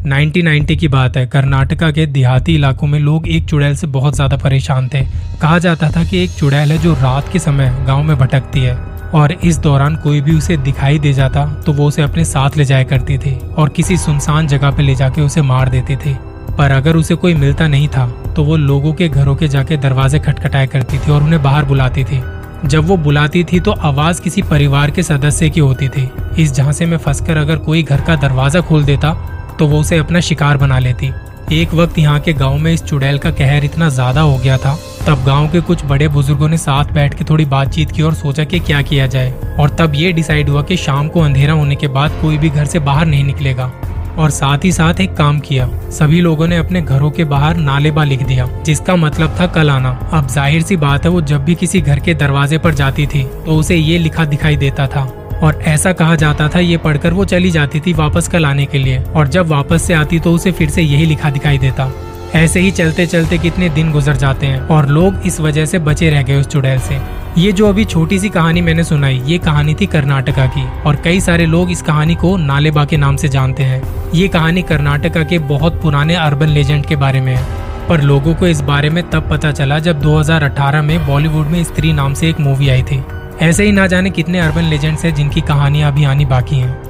1990 की बात है। कर्नाटका के देहाती इलाकों में लोग एक चुड़ैल से बहुत ज़्यादा परेशान थे। कहा जाता था कि एक चुड़ैल है जो रात के समय गाँव में भटकती है और इस दौरान कोई भी उसे दिखाई दे जाता तो वो उसे अपने साथ ले जाया करती थी और किसी सुनसान जगह पे ले जाके उसे मार देती थी। पर अगर उसे कोई मिलता नहीं था तो वो लोगों के घरों के जाके दरवाजे खटखटाया करती थी और उन्हें बाहर बुलाती थी। जब वो बुलाती थी तो आवाज़ किसी परिवार के सदस्य की होती थी। इस झांसे में फंसकर अगर कोई घर का दरवाज़ा खोल देता तो वो उसे अपना शिकार बना लेती। एक वक्त यहाँ के गाँव में इस चुड़ैल का कहर इतना ज़्यादा हो गया था, तब गाँव के कुछ बड़े बुज़ुर्गों ने साथ बैठ के थोड़ी बातचीत की और सोचा कि क्या किया जाए। और तब ये डिसाइड हुआ कि शाम को अंधेरा होने के बाद कोई भी घर से बाहर नहीं निकलेगा। और साथ ही साथ एक काम किया। सभी लोगों ने अपने घरों के बाहर नालेबा लिख दिया, जिसका मतलब था कल आना। अब ज़ाहिर सी बात है, वो जब भी किसी घर के दरवाजे पर जाती थी तो उसे ये लिखा दिखाई देता था। और ऐसा कहा जाता था, ये पढ़कर वो चली जाती थी वापस कल आने के लिए, और जब वापस से आती तो उसे फिर से यही लिखा दिखाई देता। ऐसे ही चलते चलते कितने दिन गुजर जाते हैं, और लोग इस वजह से बचे रह गए उस चुड़ैल से। ये जो अभी छोटी सी कहानी मैंने सुनाई, ये कहानी थी कर्नाटका की, और कई सारे लोग इस कहानी को नालेबा के नाम से जानते हैं। ये कहानी कर्नाटका के बहुत पुराने अर्बन लेजेंड के बारे में है, पर लोगों को इस बारे में तब पता चला जब 2018 में बॉलीवुड में स्त्री नाम से एक मूवी आई थी। ऐसे ही ना जाने कितने अर्बन लेजेंड्स हैं जिनकी कहानियाँ अभी आनी बाकी हैं।